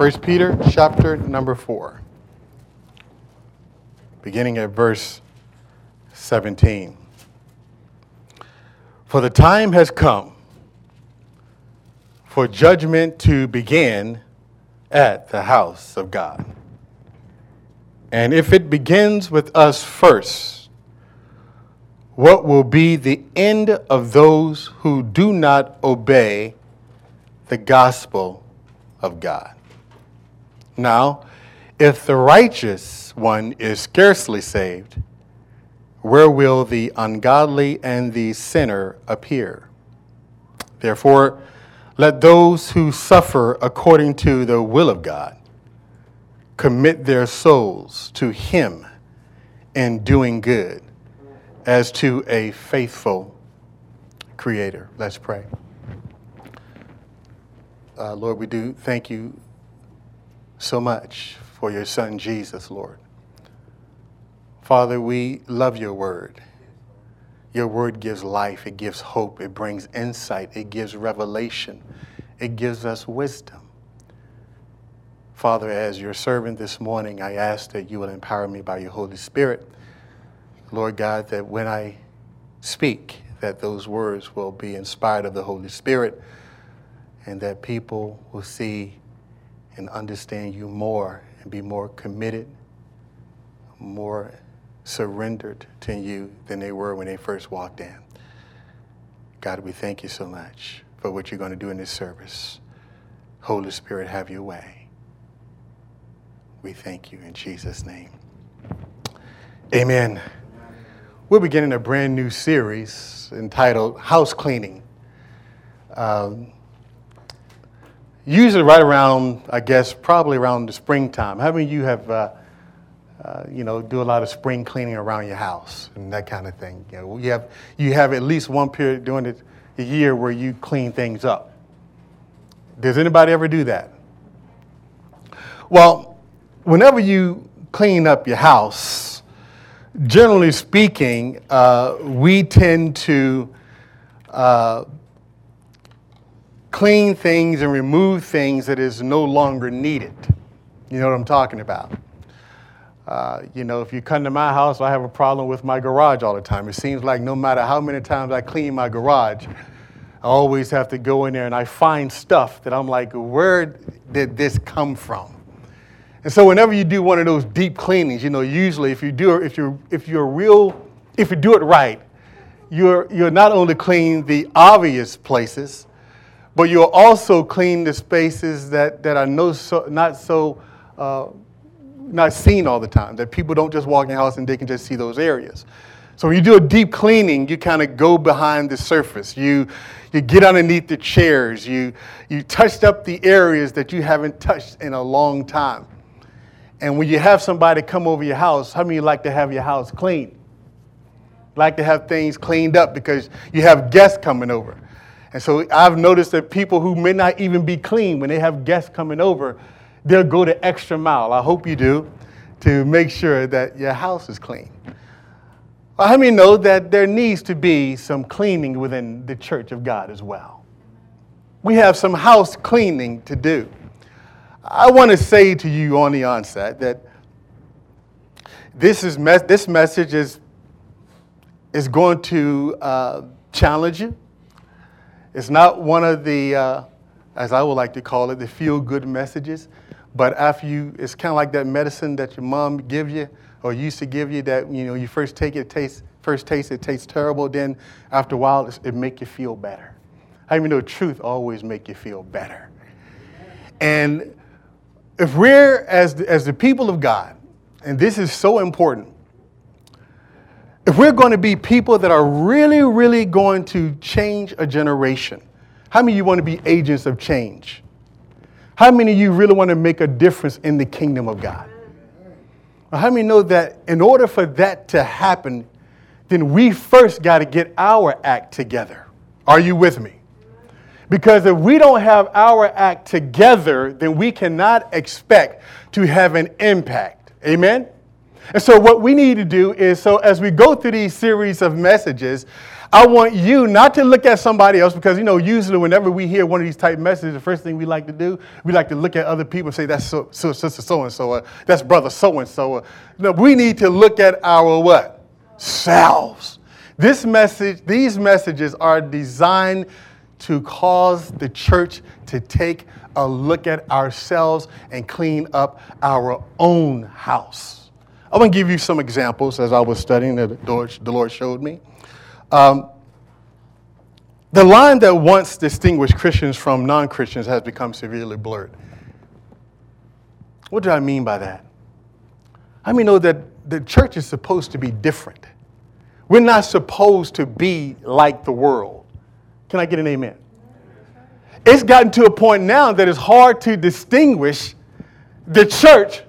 1 Peter chapter number 4, beginning at verse 17. For the time has come for judgment to begin at the house of God. And if it begins with us first, what will be the end of those who do not obey the gospel of God? Now, if the righteous one is scarcely saved, where will the ungodly and the sinner appear? Therefore, let those who suffer according to the will of God commit their souls to Him in doing good as to a faithful Creator. Let's pray. Uh, Lord, we do thank you so much for your Son, Jesus, Lord. Father, we love your word. Your word gives life, it gives hope, it brings insight, it gives revelation, it gives us wisdom. Father, as your servant this morning, I ask that you will empower me by your Holy Spirit. Lord God, that when I speak, that those words will be inspired of the Holy Spirit and that people will see and understand you more and be more committed, more surrendered to you than they were when they first walked in. God, we thank you so much for what you're going to do in this service. Holy Spirit, have your way. We thank you in Jesus' name. Amen. We're beginning a brand new series entitled House Cleaning. Um, usually, right around, I guess, probably around the springtime. How many of you have uh, uh, you know, do a lot of spring cleaning around your house and that kind of thing. You, know, you have you have at least one period during the, the year where you clean things up. Does anybody ever do that? Well, whenever you clean up your house, generally speaking, uh, we tend to uh, clean things and remove things that is no longer needed. You know what I'm talking about? Uh, you know, if you come to my house, I have a problem with my garage all the time. It seems like no matter how many times I clean my garage, I always have to go in there and I find stuff that I'm like, where did this come from? And so whenever you do one of those deep cleanings, you know, usually if you do if you're if you're real if you do it right, you're you're not only clean the obvious places, but you'll also clean the spaces that, that are no so, not so uh, not seen all the time, that people don't just walk in the house and they can just see those areas. So when you do a deep cleaning, you kind of go behind the surface. You, you get underneath the chairs. You, you touched up the areas that you haven't touched in a long time. And when you have somebody come over your house, how many like to have your house clean? Like to have things cleaned up because you have guests coming over. And so I've noticed that people who may not even be clean, when they have guests coming over, they'll go the extra mile. I hope you do to make sure that your house is clean. How many know that there needs to be some cleaning within the church of God as well? We have some house cleaning to do. I want to say to you on the onset that this, is me- this message is, is going to uh, challenge you. It's not one of the, uh, as I would like to call it, the feel good messages. But after you, it's kind of like that medicine that your mom gives you or used to give you that, you know, you first take it, it tastes, first taste, it tastes terrible. Then after a while, it make you feel better. I even know truth always make you feel better. And if we're, as the, as the people of God, and this is so important, if we're going to be people that are really, really going to change a generation, how many of you want to be agents of change? How many of you really want to make a difference in the kingdom of God? How many know that in order for that to happen, then we first got to get our act together? Are you with me? Because if we don't have our act together, then we cannot expect to have an impact. Amen? And so, what we need to do is so as we go through these series of messages, I want you not to look at somebody else because, you know, usually whenever we hear one of these type messages, the first thing we like to do, we like to look at other people and say, that's so, so, sister so and so, uh, that's brother so and so. Uh. No, we need to look at our what? Selves. This message, these messages are designed to cause the church to take a look at ourselves and clean up our own house. I want to give you some examples as I was studying that the Lord, showed me. Um, the line that once distinguished Christians from non Christians has become severely blurred. What do I mean by that? I mean, know that the church is supposed to be different. We're not supposed to be like the world. Can I get an amen? It's gotten to a point now that it's hard to distinguish the church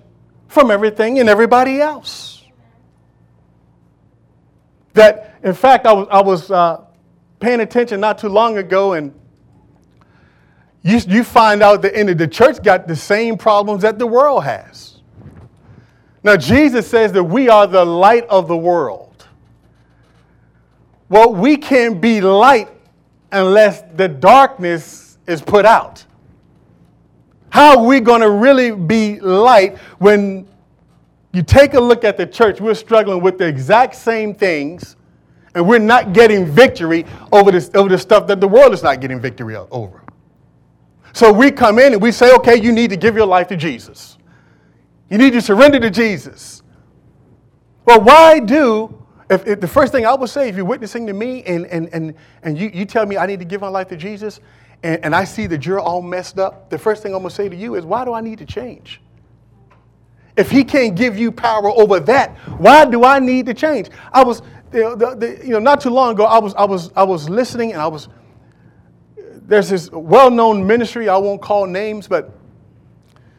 from everything and everybody else. That in fact, I was, I was uh, paying attention not too long ago, and you, you find out that in the church got the same problems that the world has. Now, Jesus says that we are the light of the world. Well, we can't be light unless the darkness is put out. How are we going to really be light when you take a look at the church? We're struggling with the exact same things and we're not getting victory over, this, over the stuff that the world is not getting victory over. So we come in and we say, okay, you need to give your life to Jesus. You need to surrender to Jesus. Well, why do, if, if the first thing I would say, if you're witnessing to me and, and, and, and you, you tell me I need to give my life to Jesus, and, and I see that you're all messed up, the first thing I'm going to say to you is, why do I need to change? If he can't give you power over that, why do I need to change? I was the, the, you know, not too long ago, I was, I, was, I was listening and I was, there's this well known ministry, I won't call names, but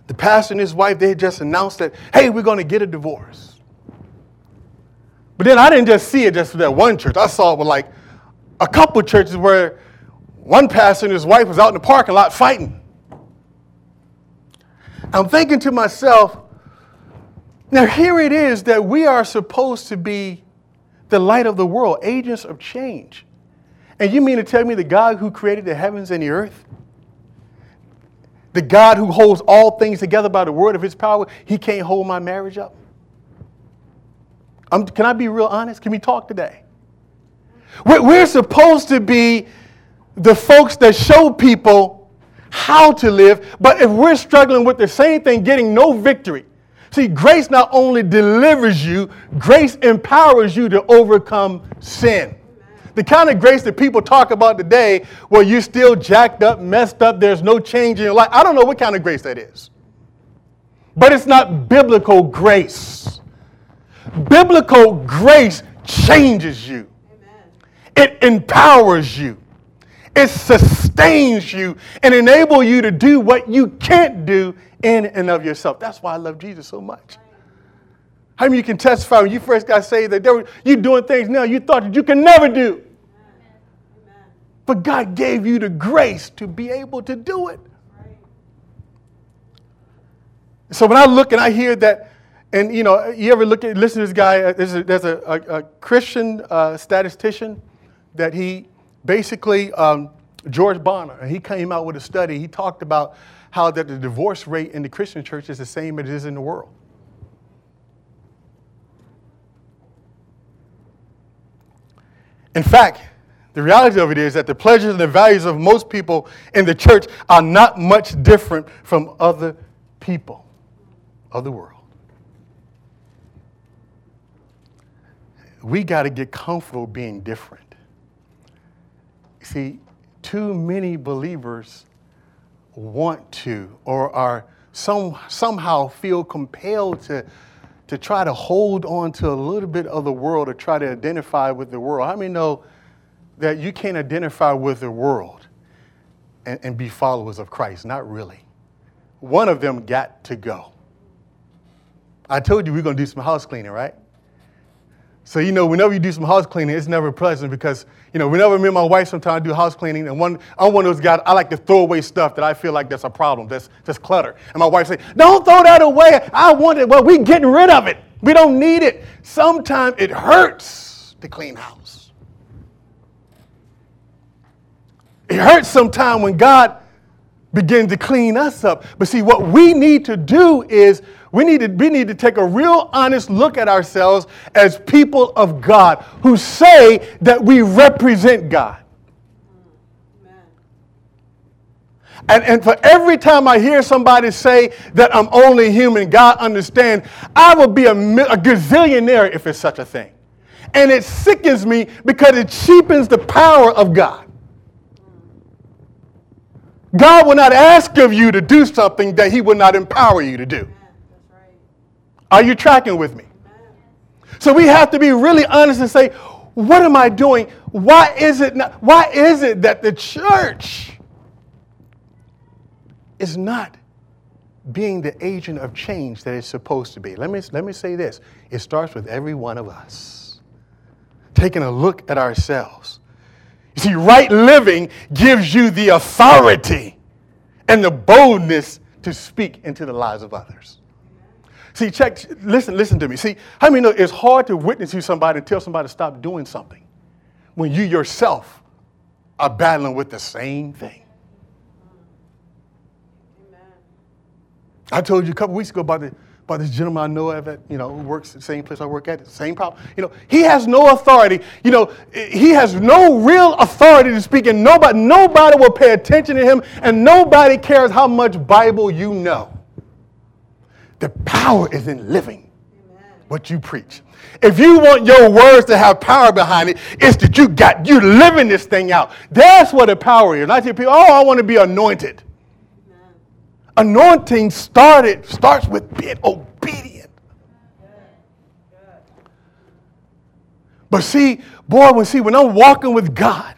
the pastor and his wife, they just announced that, hey, we're going to get a divorce. But then I didn't just see it just for that one church. I saw it with like a couple churches where one pastor and his wife was out in the parking lot fighting. I'm thinking to myself, now here it is that we are supposed to be the light of the world, agents of change. And you mean to tell me the God who created the heavens and the earth, the God who holds all things together by the word of his power, he can't hold my marriage up? Um, can I be real honest? Can we talk today? We're supposed to be the folks that show people how to live, but if we're struggling with the same thing, getting no victory, See, grace not only delivers you, grace empowers you to overcome sin. The kind of grace that people talk about today, where you're still jacked up, messed up, there's no change in your life. I don't know what kind of grace that is. But it's not biblical grace. Biblical grace changes you, it empowers you, it sustains you, and enables you to do what you can't do in and of yourself. That's why I love Jesus so much. How many you can testify when you first got saved that were, you're doing things now you thought that you can never do? But God gave you the grace to be able to do it. So when I look and I hear that, and you know, you ever look at, listen to this guy, uh, there's a, there's a, a, a Christian uh, statistician that he basically, um, George Barna, he came out with a study. He talked about how that the divorce rate in the Christian church is the same as it is in the world. In fact, the reality of it is that the pleasures and the values of most people in the church are not much different from other people of the world. We got to get comfortable being different. See, too many believers want to or are some, somehow feel compelled to, to try to hold on to a little bit of the world or try to identify with the world. How many know that you can't identify with the world and, and be followers of Christ? Not really. One of them got to go. I told you we are going to do some house cleaning, right? So, you know, whenever you do some house cleaning, it's never pleasant because, you know, whenever me and my wife sometimes do house cleaning, and one, I'm one of those guys, I like to throw away stuff that I feel like that's a problem, that's just clutter. And my wife say, don't throw that away. I want it. Well, we getting rid of it. We don't need it. Sometimes it hurts to clean house. It hurts sometimes when God begins to clean us up. But see, what we need to do is we need to, we need to take a real honest look at ourselves as people of God who say that we represent God. And, and for every time I hear somebody say that I'm only human, God understands, I will be a, a gazillionaire if it's such a thing. And it sickens me because it cheapens the power of God. God will not ask of you to do something that He will not empower you to do. Are you tracking with me? So we have to be really honest and say, what am I doing? Why is it not, why is it that the church is not being the agent of change that it's supposed to be? Let me, let me say this. It starts with every one of us. Taking a look at ourselves you see, right living gives you the authority and the boldness to speak into the lives of others. See, check, listen, listen to me. See, how many know it's hard to witness to somebody and tell somebody to stop doing something when you yourself are battling with the same thing? Amen. I told you a couple weeks ago about the by this gentleman I know of at, you know, who works the same place I work at, the same problem. You know, he has no authority. You know, he has no real authority to speak, and nobody, nobody will pay attention to him, and nobody cares how much Bible you know. The power is in living what you preach. If you want your words to have power behind it, it's that you got you living this thing out. That's what the power is. Not your people, oh, I want to be anointed. Anointing started, starts with being obedient. But see, boy, when see, when I'm walking with God,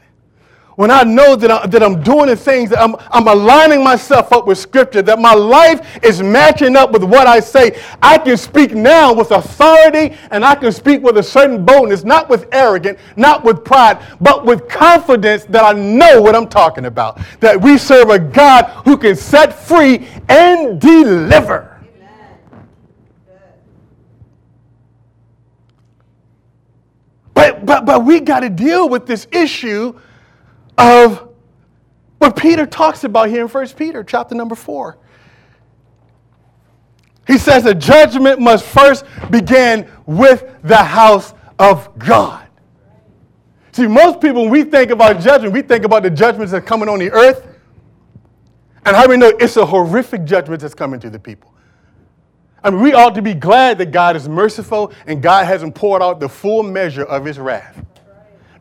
when I know that, I, that I'm doing the things, that I'm, I'm aligning myself up with Scripture, that my life is matching up with what I say, I can speak now with authority and I can speak with a certain boldness, not with arrogance, not with pride, but with confidence that I know what I'm talking about. That we serve a God who can set free and deliver. But, but, but we got to deal with this issue of what Peter talks about here in 1 Peter chapter number 4. He says the judgment must first begin with the house of God. See, most people, when we think about judgment, we think about the judgments that are coming on the earth. And how we know it's a horrific judgment that's coming to the people? I mean, we ought to be glad that God is merciful and God hasn't poured out the full measure of his wrath.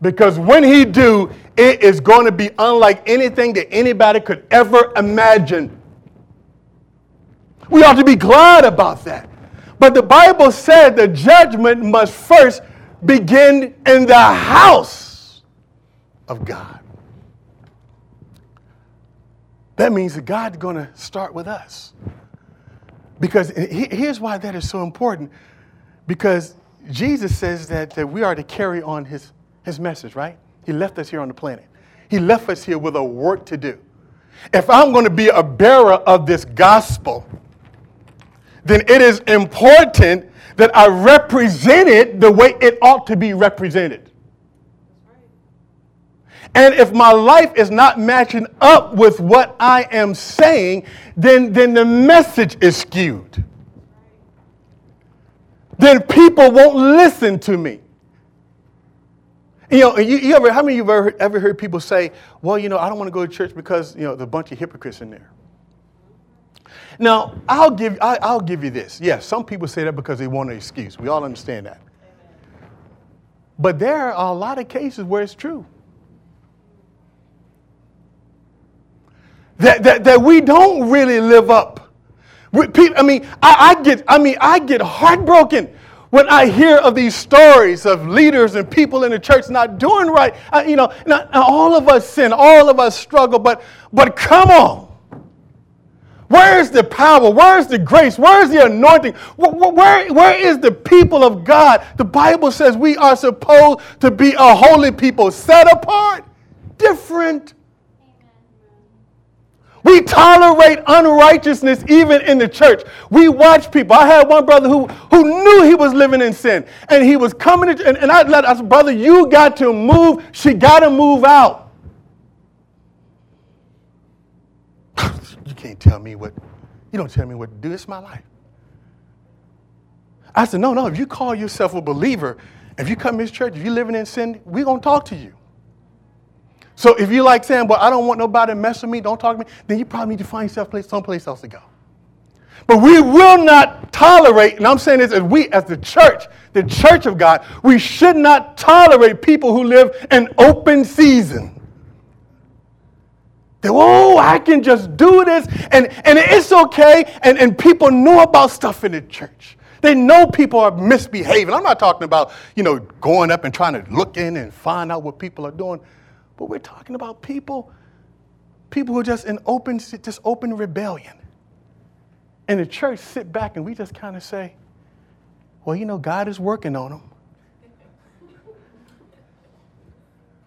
Because when he do, it is going to be unlike anything that anybody could ever imagine. We ought to be glad about that. But the Bible said the judgment must first begin in the house of God. That means that God's going to start with us. Because here's why that is so important. Because Jesus says that, that we are to carry on his his message, right? He left us here on the planet. He left us here with a work to do. If I'm going to be a bearer of this gospel, then it is important that I represent it the way it ought to be represented. And if my life is not matching up with what I am saying, then, then the message is skewed. Then people won't listen to me. You know, you, you ever, how many of you have ever, ever heard people say, well, you know, I don't want to go to church because, you know, there's a bunch of hypocrites in there. Now, I'll give, I, will give you this. Yes, some people say that because they want an excuse. We all understand that. But there are a lot of cases where it's true. That, that, that we don't really live up. I mean, I, I, get, I mean, I get heartbroken when I hear of these stories of leaders and people in the church not doing right, I, you know, not, all of us sin, all of us struggle, but, but come on. Where's the power? Where's the grace? Where's the anointing? Where, where, where is the people of God? The Bible says we are supposed to be a holy people, set apart, different we tolerate unrighteousness even in the church. We watch people. I had one brother who, who knew he was living in sin. And he was coming to, and, and I let us, brother, you got to move. She got to move out. You can't tell me what, you don't tell me what to do. It's my life. I said, no, no, if you call yourself a believer, if you come to this church, if you're living in sin, we're going to talk to you. So if you like saying, well, I don't want nobody to mess with me, don't talk to me, then you probably need to find yourself someplace else to go. But we will not tolerate, and I'm saying this as we, as the church, the church of God, we should not tolerate people who live in open season. That, oh, I can just do this, and, and it's okay. And, and people know about stuff in the church. They know people are misbehaving. I'm not talking about, you know, going up and trying to look in and find out what people are doing. But we're talking about people, people who are just in open, just open rebellion. And the church sit back and we just kind of say, well, you know, God is working on them.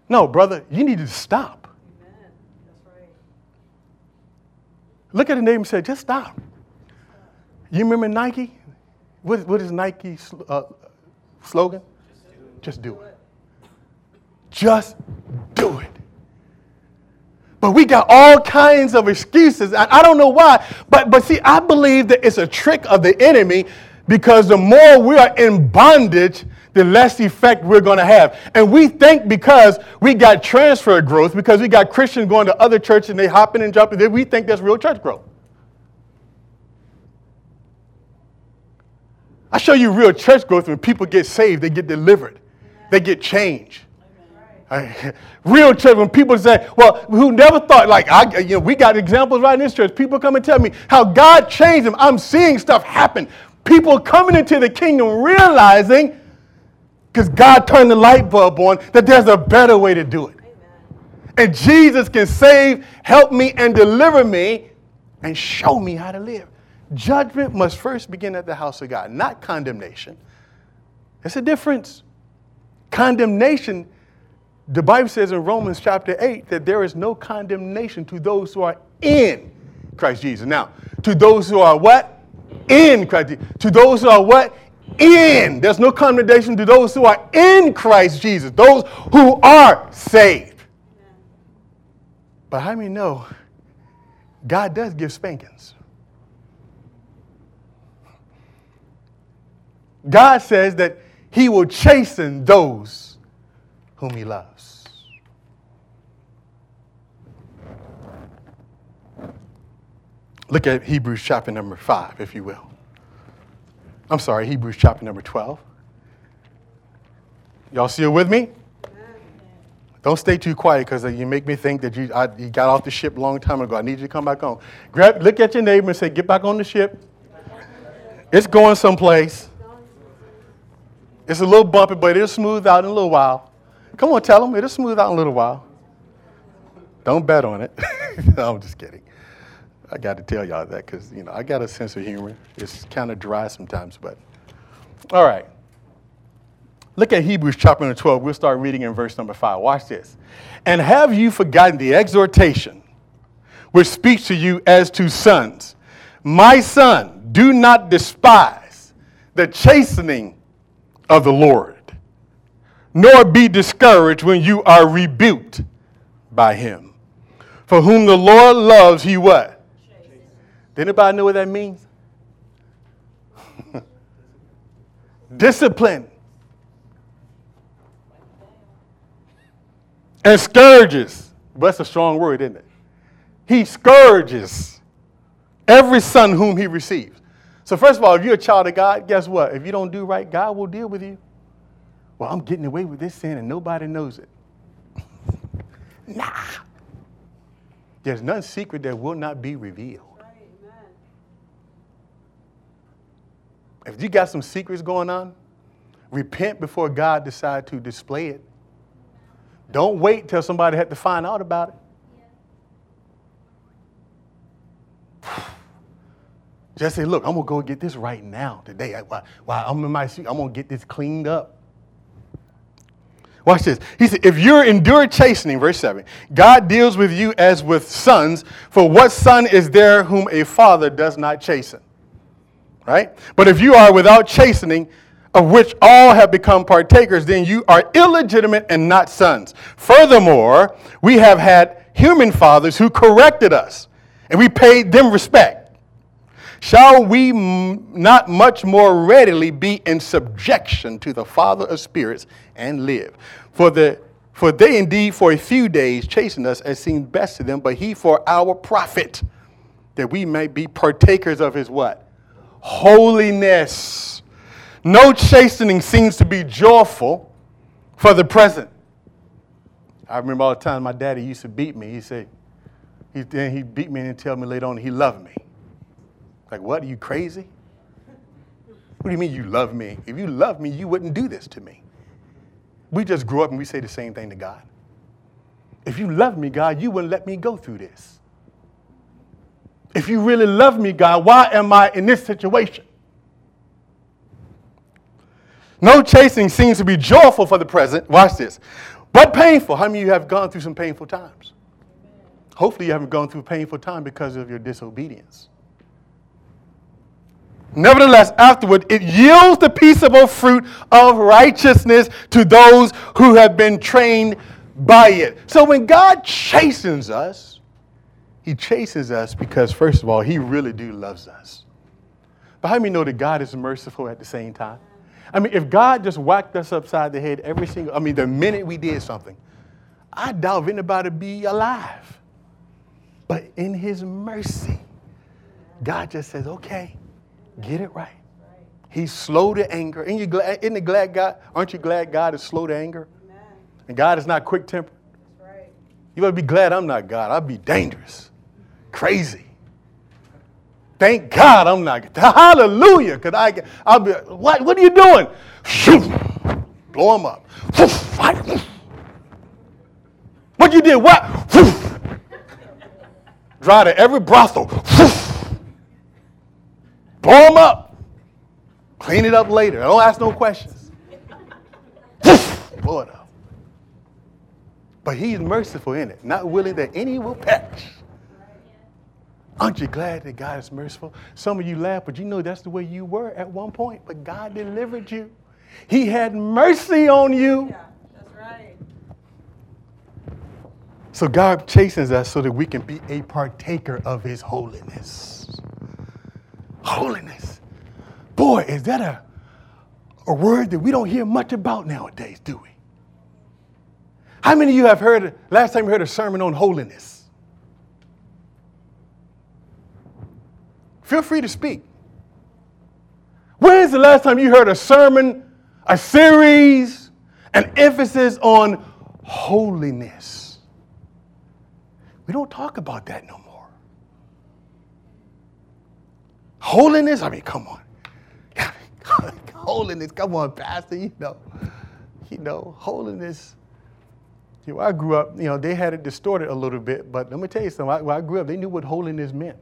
No, brother, you need to stop. Right. Look at the name and say, just stop. You remember Nike? What, what is Nike's uh, slogan? Just do it. Just do it. But we got all kinds of excuses. I, I don't know why. But, but see, I believe that it's a trick of the enemy because the more we are in bondage, the less effect we're going to have. And we think because we got transfer growth, because we got Christians going to other churches and they hopping and jumping, that we think that's real church growth. I show you real church growth when people get saved, they get delivered, they get changed. Real church, when people say, well, who never thought, like, I, you know, we got examples right in this church. People come and tell me how God changed them. I'm seeing stuff happen. People coming into the kingdom realizing, because God turned the light bulb on, that there's a better way to do it. Amen. And Jesus can save, help me, and deliver me, and show me how to live. Judgment must first begin at the house of God, not condemnation. There's a difference. Condemnation the Bible says in Romans chapter 8 that there is no condemnation to those who are in Christ Jesus. Now, to those who are what? In Christ Jesus. To those who are what? In. There's no condemnation to those who are in Christ Jesus, those who are saved. But how many know God does give spankings? God says that He will chasten those whom He loves. Look at Hebrews chapter number 5, if you will. I'm sorry, Hebrews chapter number 12. Y'all still with me? Don't stay too quiet because uh, you make me think that you, I, you got off the ship a long time ago. I need you to come back on. Grab, look at your neighbor and say, Get back on the ship. It's going someplace. It's a little bumpy, but it'll smooth out in a little while. Come on, tell them it'll smooth out in a little while. Don't bet on it. no, I'm just kidding. I got to tell y'all that because, you know, I got a sense of humor. It's kind of dry sometimes, but all right. Look at Hebrews chapter number 12. We'll start reading in verse number 5. Watch this. And have you forgotten the exhortation which speaks to you as to sons? My son, do not despise the chastening of the Lord, nor be discouraged when you are rebuked by him. For whom the Lord loves, he what? Anybody know what that means? Discipline. And scourges. That's a strong word, isn't it? He scourges every son whom he receives. So, first of all, if you're a child of God, guess what? If you don't do right, God will deal with you. Well, I'm getting away with this sin and nobody knows it. nah. There's none secret that will not be revealed. If you got some secrets going on, repent before God decide to display it. Don't wait till somebody had to find out about it. Just say, look, I'm gonna go get this right now today. While, I'm in my suit, I'm gonna get this cleaned up. Watch this. He said, if you're endured chastening, verse 7, God deals with you as with sons, for what son is there whom a father does not chasten? Right? But if you are without chastening, of which all have become partakers, then you are illegitimate and not sons. Furthermore, we have had human fathers who corrected us and we paid them respect, shall we m- not much more readily be in subjection to the Father of spirits and live? For, the, for they indeed for a few days chastened us as seemed best to them, but he for our profit, that we may be partakers of his what? Holiness. No chastening seems to be joyful for the present. I remember all the time my daddy used to beat me. He said, he, then he beat me and tell me later on he loved me. Like, what? Are you crazy? What do you mean you love me? If you love me, you wouldn't do this to me. We just grew up and we say the same thing to God. If you love me, God, you wouldn't let me go through this. If you really love me, God, why am I in this situation? No chasing seems to be joyful for the present. Watch this. But painful. How many of you have gone through some painful times? Hopefully, you haven't gone through a painful time because of your disobedience. Nevertheless, afterward, it yields the peaceable fruit of righteousness to those who have been trained by it. So when God chastens us, he chases us because, first of all, he really do loves us. But how many know that God is merciful at the same time? I mean, if God just whacked us upside the head every single, I mean, the minute we did something, I doubt if anybody be alive. But in his mercy, God just says, okay, get it right. He's slow to anger. Ain't you glad, isn't it glad God, aren't you glad God is slow to anger? Amen. And God is not quick tempered? Right. You better be glad I'm not God. I'd be dangerous, crazy. Thank God I'm not. Hallelujah. Because I, I'll be, what, what are you doing? Blow them up. What you did? What? Dry to every brothel. Blow them up. Clean it up later. I Don't ask no questions. Blow it up. But he's merciful in it, not willing that any will perish. Aren't you glad that God is merciful? Some of you laugh, but you know that's the way you were at one point. But God delivered you. He had mercy on you. Yeah, that's right. So God chastens us so that we can be a partaker of his holiness. Holiness. Boy, is that a, a word that we don't hear much about nowadays, do we? How many of you have heard, last time you heard a sermon on holiness? Feel free to speak. When is the last time you heard a sermon, a series, an emphasis on holiness? We don't talk about that no more. Holiness? I mean, come on. holiness, come on, Pastor, you know. You know, holiness. You know, I grew up, you know, they had it distorted a little bit, but let me tell you something. When I grew up, they knew what holiness meant.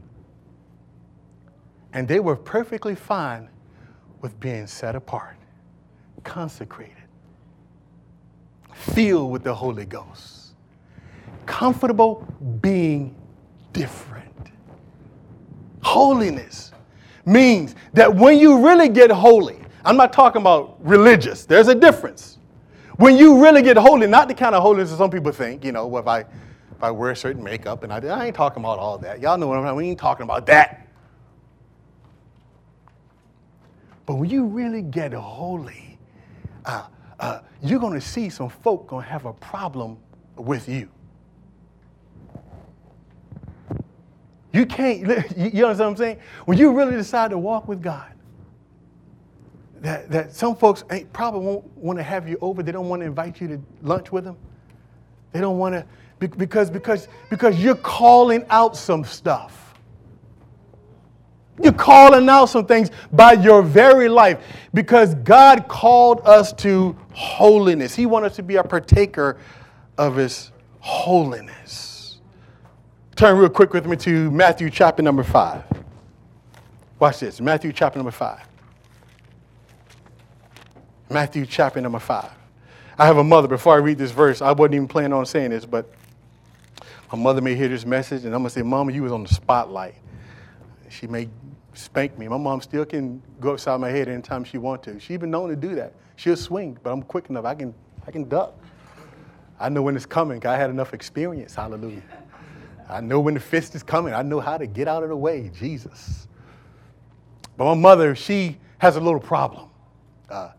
And they were perfectly fine with being set apart, consecrated, filled with the Holy Ghost, comfortable being different. Holiness means that when you really get holy, I'm not talking about religious, there's a difference. When you really get holy, not the kind of holiness that some people think, you know, if I, if I wear certain makeup and I, I ain't talking about all that. Y'all know what I'm talking We ain't talking about that. But when you really get holy, uh, uh, you're going to see some folk going to have a problem with you. You can't, you understand what I'm saying? When you really decide to walk with God, that, that some folks ain't, probably won't want to have you over. They don't want to invite you to lunch with them. They don't want to, because, because, because you're calling out some stuff. You're calling out some things by your very life because God called us to holiness. He wanted us to be a partaker of His holiness. Turn real quick with me to Matthew chapter number 5. Watch this Matthew chapter number 5. Matthew chapter number 5. I have a mother, before I read this verse, I wasn't even planning on saying this, but my mother may hear this message and I'm going to say, Mama, you was on the spotlight. She may spank me. My mom still can go upside my head anytime she wants to. She's been known to do that. She'll swing, but I'm quick enough. I can, I can duck. I know when it's coming. I had enough experience. Hallelujah. I know when the fist is coming. I know how to get out of the way. Jesus. But my mother, she has a little problem. Uh,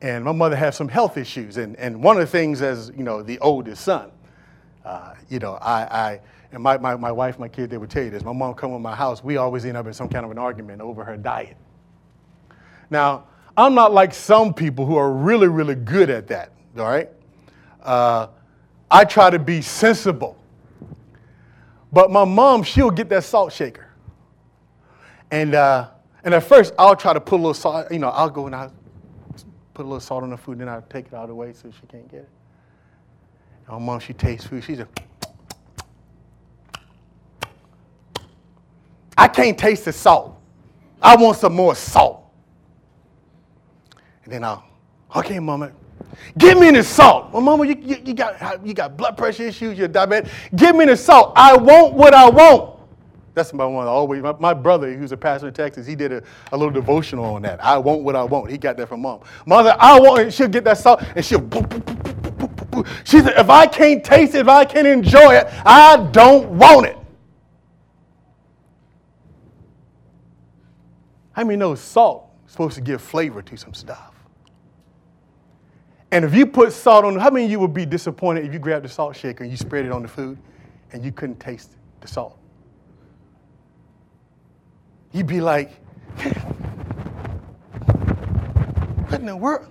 and my mother has some health issues. And, and one of the things, as you know, the oldest son, uh, you know, I, I and my, my, my wife, my kid, they would tell you this. My mom come to my house, we always end up in some kind of an argument over her diet. Now, I'm not like some people who are really, really good at that, all right? Uh, I try to be sensible. But my mom, she'll get that salt shaker. And, uh, and at first, I'll try to put a little salt, you know, I'll go and I'll put a little salt on the food, then I'll take it out of the way so she can't get it. And my mom, she tastes food. She's a, can't taste the salt. I want some more salt. And then I'll, okay, mama, give me the salt. Well, mama, you, you, you, got, you got blood pressure issues, you're diabetic. Give me the salt. I want what I want. That's my one always. My, my, brother, who's a pastor in Texas, he did a, a little devotional on that. I want what I want. He got that from mom. Mother, I want it. She'll get that salt and she'll. She said, if I can't taste it, if I can't enjoy it, I don't want it. How many know salt is supposed to give flavor to some stuff? And if you put salt on, how many of you would be disappointed if you grabbed the salt shaker and you spread it on the food and you couldn't taste the salt? You'd be like, what in the world?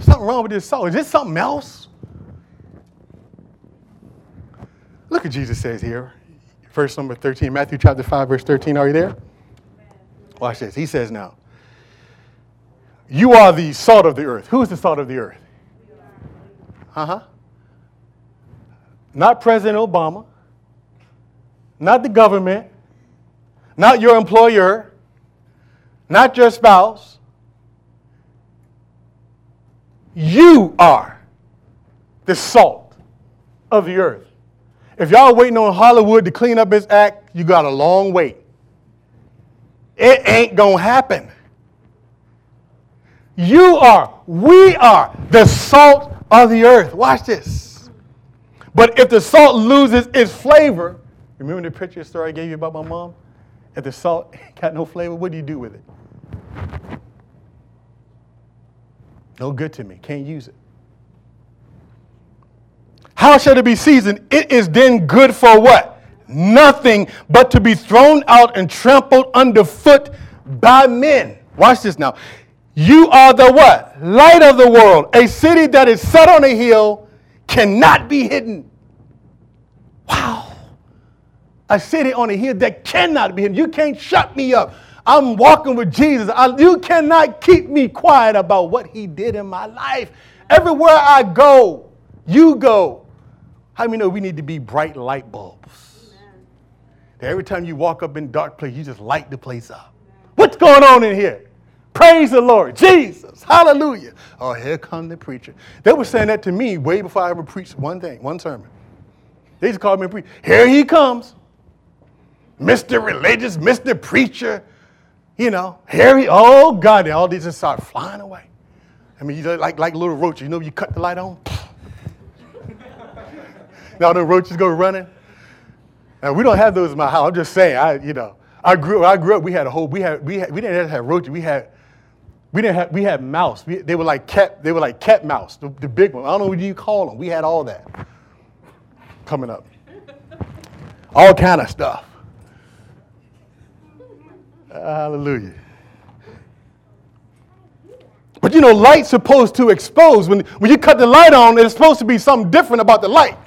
Something wrong with this salt. Is this something else? Look at Jesus says here, verse number 13, Matthew chapter 5, verse 13. Are you there? Watch this. He says now, You are the salt of the earth. Who is the salt of the earth? Uh huh. Not President Obama, not the government, not your employer, not your spouse. You are the salt of the earth. If y'all waiting on Hollywood to clean up its act, you got a long wait. It ain't going to happen. You are, we are the salt of the earth. Watch this. But if the salt loses its flavor, remember the picture story I gave you about my mom? If the salt got no flavor, what do you do with it? No good to me. Can't use it. How shall it be seasoned? It is then good for what? Nothing but to be thrown out and trampled underfoot by men. Watch this now. You are the what? Light of the world. A city that is set on a hill cannot be hidden. Wow a city on a hill that cannot be hidden. You can't shut me up. I'm walking with Jesus. I, you cannot keep me quiet about what he did in my life. Everywhere I go, you go. How many know we need to be bright light bulbs? Every time you walk up in dark place, you just light the place up. What's going on in here? Praise the Lord. Jesus. Hallelujah. Oh, here come the preacher. They were saying that to me way before I ever preached one thing, one sermon. They just called me a preacher. Here he comes. Mr. Religious, Mr. Preacher, you know, Harry, oh God, all these just start flying away. I mean, you like, like little roaches, you know, you cut the light on. now the roaches go running. Now we don't have those in my house. I'm just saying, I, you know, I grew, I grew up, we had a whole, we had, we had, we didn't have roaches, we had, we didn't have, we had mouse. We, they were like cat, they were like cat mouse, the, the big one. I don't know what you call them. We had all that coming up. All kind of stuff. Hallelujah. But you know, light's supposed to expose. When, when you cut the light on, it's supposed to be something different about the light.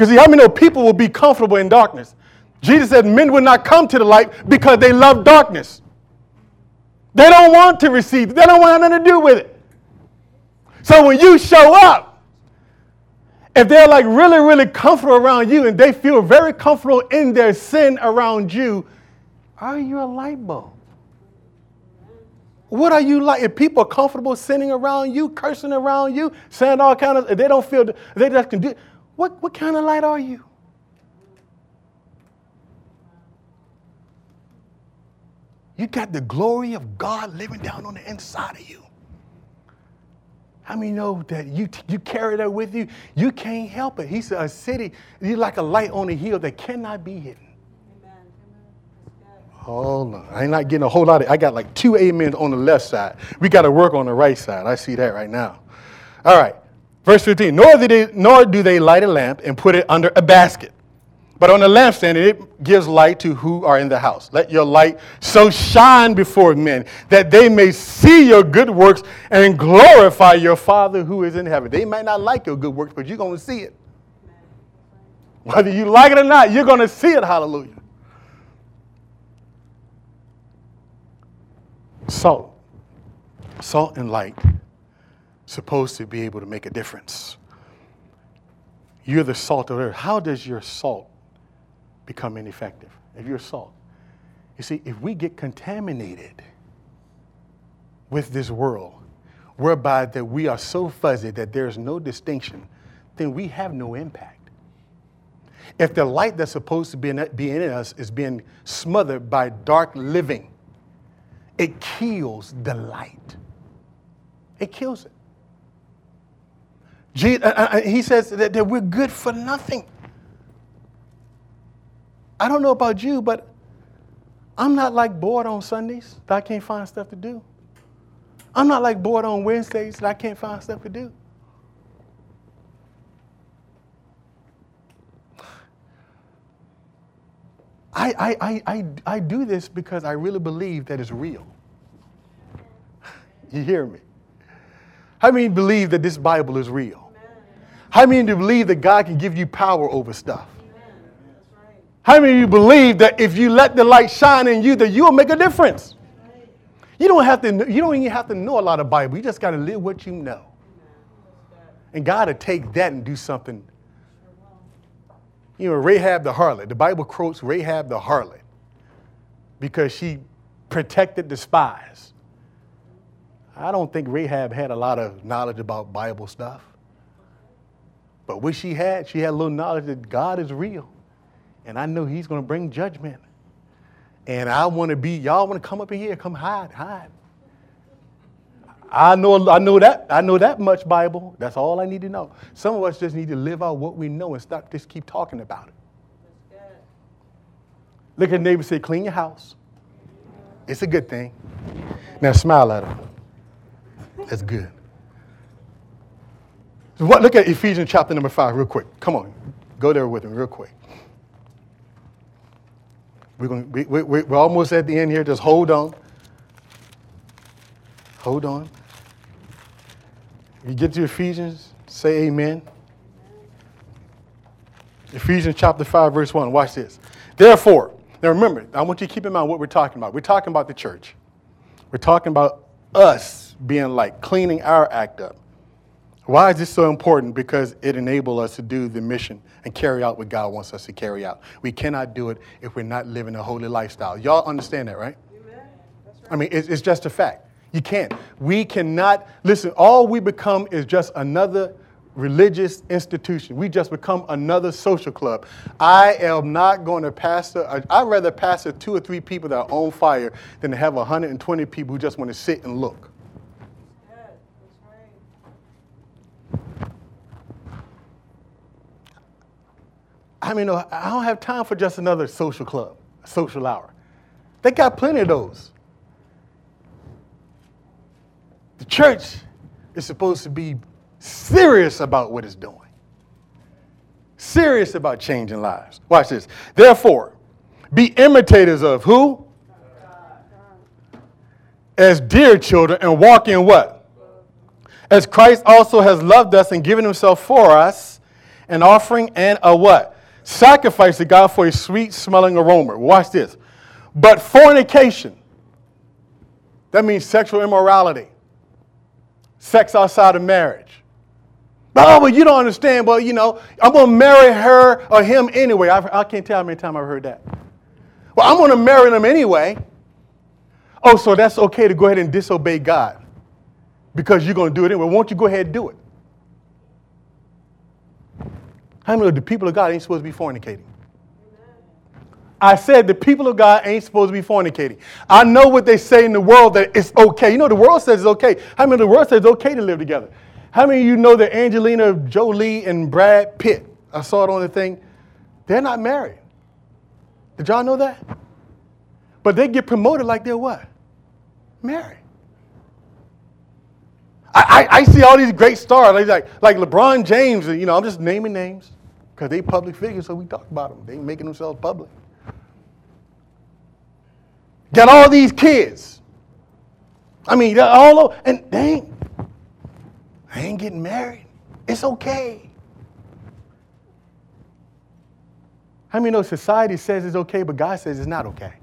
Because see, how many people will be comfortable in darkness? Jesus said men will not come to the light because they love darkness. They don't want to receive. They don't want nothing to do with it. So when you show up, if they're like really, really comfortable around you and they feel very comfortable in their sin around you, are you a light bulb? What are you like? If people are comfortable sinning around you, cursing around you, saying all kind of, they don't feel, they just can do, what, what kind of light are you? You got the glory of God living down on the inside of you. How many know that you, you carry that with you? You can't help it. He said, a city, you're like a light on a hill that cannot be hidden. Hold on. I ain't not getting a whole lot of, I got like two amens on the left side. We got to work on the right side. I see that right now. All right. Verse 15. Nor do they, nor do they light a lamp and put it under a basket but on the lampstand, it gives light to who are in the house. Let your light so shine before men that they may see your good works and glorify your Father who is in heaven. They might not like your good works, but you're going to see it. Whether you like it or not, you're going to see it. Hallelujah. Salt. Salt and light supposed to be able to make a difference. You're the salt of the earth. How does your salt become ineffective. If you're salt. You see, if we get contaminated with this world, whereby that we are so fuzzy that there's no distinction, then we have no impact. If the light that's supposed to be in, be in us is being smothered by dark living, it kills the light. It kills it. Uh, uh, he says that, that we're good for nothing. I don't know about you, but I'm not like bored on Sundays that I can't find stuff to do. I'm not like bored on Wednesdays that I can't find stuff to do. I, I, I, I, I do this because I really believe that it's real. You hear me? How many believe that this Bible is real? How many of you believe that God can give you power over stuff? How many of you believe that if you let the light shine in you, that you'll make a difference? You don't have to. You don't even have to know a lot of Bible. You just got to live what you know. And God will take that and do something. You know, Rahab the harlot. The Bible quotes Rahab the harlot because she protected the spies. I don't think Rahab had a lot of knowledge about Bible stuff. But what she had, she had a little knowledge that God is real and I know he's going to bring judgment. And I want to be, y'all want to come up in here, come hide, hide. I know, I know that, I know that much Bible. That's all I need to know. Some of us just need to live out what we know and stop just keep talking about it. Look at neighbor say, clean your house. It's a good thing. Now smile at him. That's good. What, look at Ephesians chapter number five, real quick. Come on, go there with me, real quick. We're, going, we, we, we're almost at the end here. Just hold on. Hold on. You get to Ephesians, say amen. Ephesians chapter 5, verse 1. Watch this. Therefore, now remember, I want you to keep in mind what we're talking about. We're talking about the church. We're talking about us being like cleaning our act up. Why is this so important? Because it enables us to do the mission and carry out what God wants us to carry out. We cannot do it if we're not living a holy lifestyle. Y'all understand that, right? Amen. Right. I mean, it's, it's just a fact. You can't. We cannot, listen, all we become is just another religious institution. We just become another social club. I am not going to pastor, I'd rather pastor two or three people that are on fire than to have 120 people who just want to sit and look. I mean, I don't have time for just another social club, social hour. They got plenty of those. The church is supposed to be serious about what it's doing, serious about changing lives. Watch this. Therefore, be imitators of who? As dear children, and walk in what? As Christ also has loved us and given himself for us, an offering and a what? Sacrifice to God for a sweet smelling aroma. Watch this. But fornication, that means sexual immorality, sex outside of marriage. Oh, but you don't understand. Well, you know, I'm going to marry her or him anyway. I, I can't tell how many times I've heard that. Well, I'm going to marry them anyway. Oh, so that's okay to go ahead and disobey God because you're going to do it anyway. Won't you go ahead and do it? How many of the people of God ain't supposed to be fornicating? I said the people of God ain't supposed to be fornicating. I know what they say in the world that it's okay. You know, the world says it's okay. How many of the world says it's okay to live together? How many of you know that Angelina Jolie and Brad Pitt, I saw it on the thing, they're not married. Did y'all know that? But they get promoted like they're what? Married. I, I, I see all these great stars, like, like LeBron James, you know, I'm just naming names because they public figures, so we talk about them. They making themselves public. Got all these kids. I mean, all and they ain't, ain't getting married. It's okay. How many know society says it's okay, but God says it's not okay?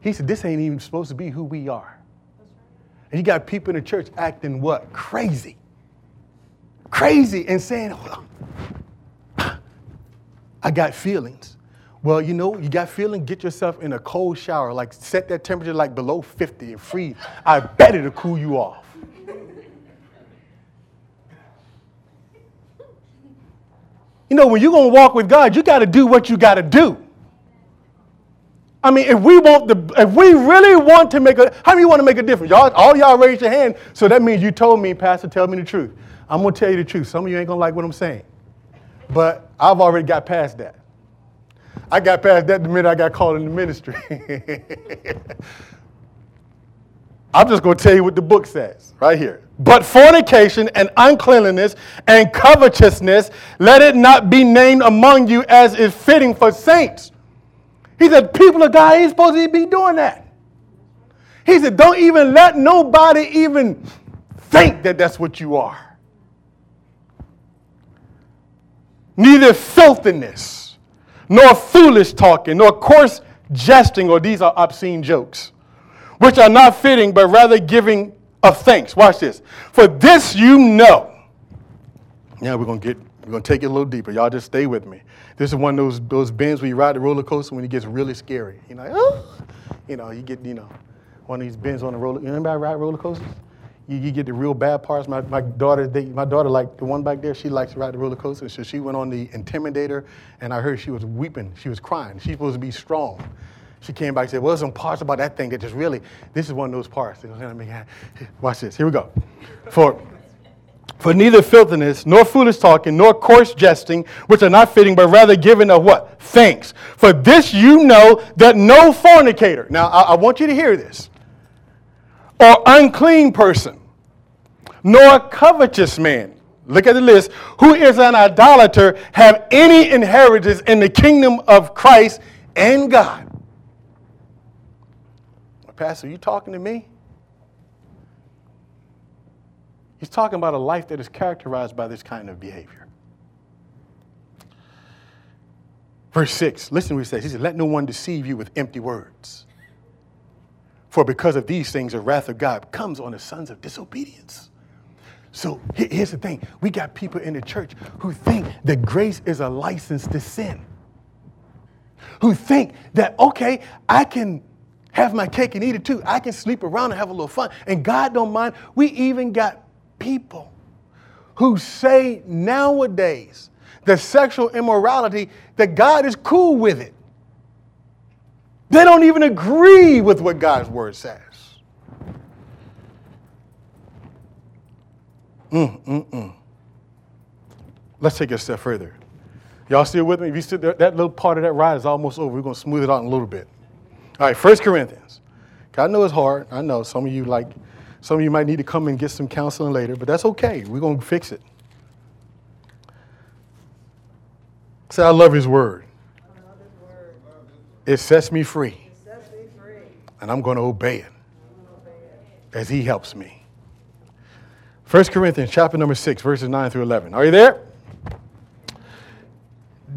He said, This ain't even supposed to be who we are. And you got people in the church acting what? Crazy. Crazy and saying, well, I got feelings. Well, you know, you got feeling, get yourself in a cold shower, like set that temperature like below 50 and freeze. I bet it'll cool you off. You know, when you're going to walk with God, you got to do what you got to do. I mean, if we want the, if we really want to make a, how many want to make a difference? Y'all, all y'all raise your hand, so that means you told me, Pastor, tell me the truth. I'm gonna tell you the truth. Some of you ain't gonna like what I'm saying, but I've already got past that. I got past that the minute I got called in the ministry. I'm just going to tell you what the book says right here. But fornication and uncleanliness and covetousness, let it not be named among you as is fitting for saints. He said, people of God ain't supposed to be doing that. He said, don't even let nobody even think that that's what you are. Neither filthiness nor foolish talking, nor coarse jesting, or these are obscene jokes, which are not fitting, but rather giving of thanks. Watch this. For this you know. Now we're gonna get we're gonna take it a little deeper. Y'all just stay with me. This is one of those those bends where you ride the roller coaster when it gets really scary. You know, oh, you know, you get, you know, one of these bends on the roller. Anybody ride roller coasters? You, you get the real bad parts. My, my daughter, they, my daughter, like the one back there, she likes to ride the roller coaster. So she went on the Intimidator, and I heard she was weeping. She was crying. She's supposed to be strong. She came back and said, Well, there's some parts about that thing that just really, this is one of those parts. Watch this. Here we go. For, for neither filthiness, nor foolish talking, nor coarse jesting, which are not fitting, but rather giving of what? Thanks. For this you know that no fornicator. Now, I, I want you to hear this or unclean person, nor covetous man. Look at the list. Who is an idolater have any inheritance in the kingdom of Christ and God? Pastor, you talking to me? He's talking about a life that is characterized by this kind of behavior. Verse 6, listen to what he says. He said, Let no one deceive you with empty words. For because of these things, the wrath of God comes on the sons of disobedience. So here's the thing we got people in the church who think that grace is a license to sin, who think that, okay, I can have my cake and eat it too. I can sleep around and have a little fun, and God don't mind. We even got people who say nowadays that sexual immorality, that God is cool with it. They don't even agree with what God's word says. Mm, mm, mm. Let's take it a step further. Y'all still with me? If you still, that little part of that ride is almost over. We're going to smooth it out in a little bit. All right, First Corinthians. I know it's hard. I know some of you like, some of you might need to come and get some counseling later, but that's okay. We're going to fix it. Say, I love his word. It sets me free. And I'm going to obey it as he helps me. 1 Corinthians chapter number 6, verses 9 through 11. Are you there?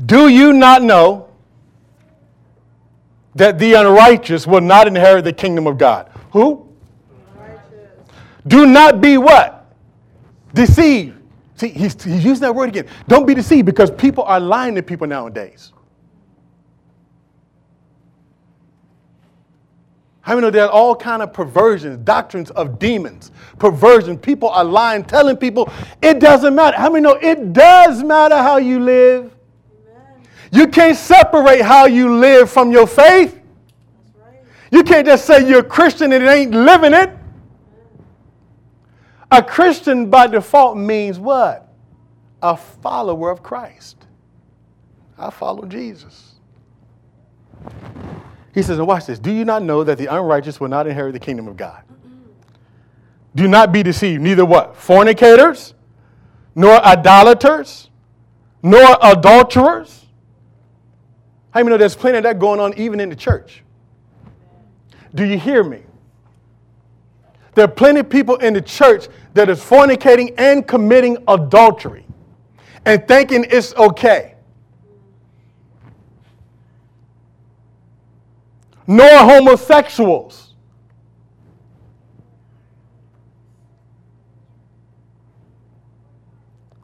Do you not know that the unrighteous will not inherit the kingdom of God? Who? Unrighteous. Do not be what? Deceived. See, he's, he's using that word again. Don't be deceived because people are lying to people nowadays. How many know there are all kind of perversions, doctrines of demons, perversion. People are lying, telling people it doesn't matter. How many know it does matter how you live? Amen. You can't separate how you live from your faith. Right. You can't just say you're a Christian and it ain't living it. A Christian by default means what? A follower of Christ. I follow Jesus. He says, and watch this. Do you not know that the unrighteous will not inherit the kingdom of God? Do not be deceived. Neither what? Fornicators, nor idolaters, nor adulterers. How many know there's plenty of that going on even in the church? Do you hear me? There are plenty of people in the church that is fornicating and committing adultery and thinking it's okay. Nor homosexuals.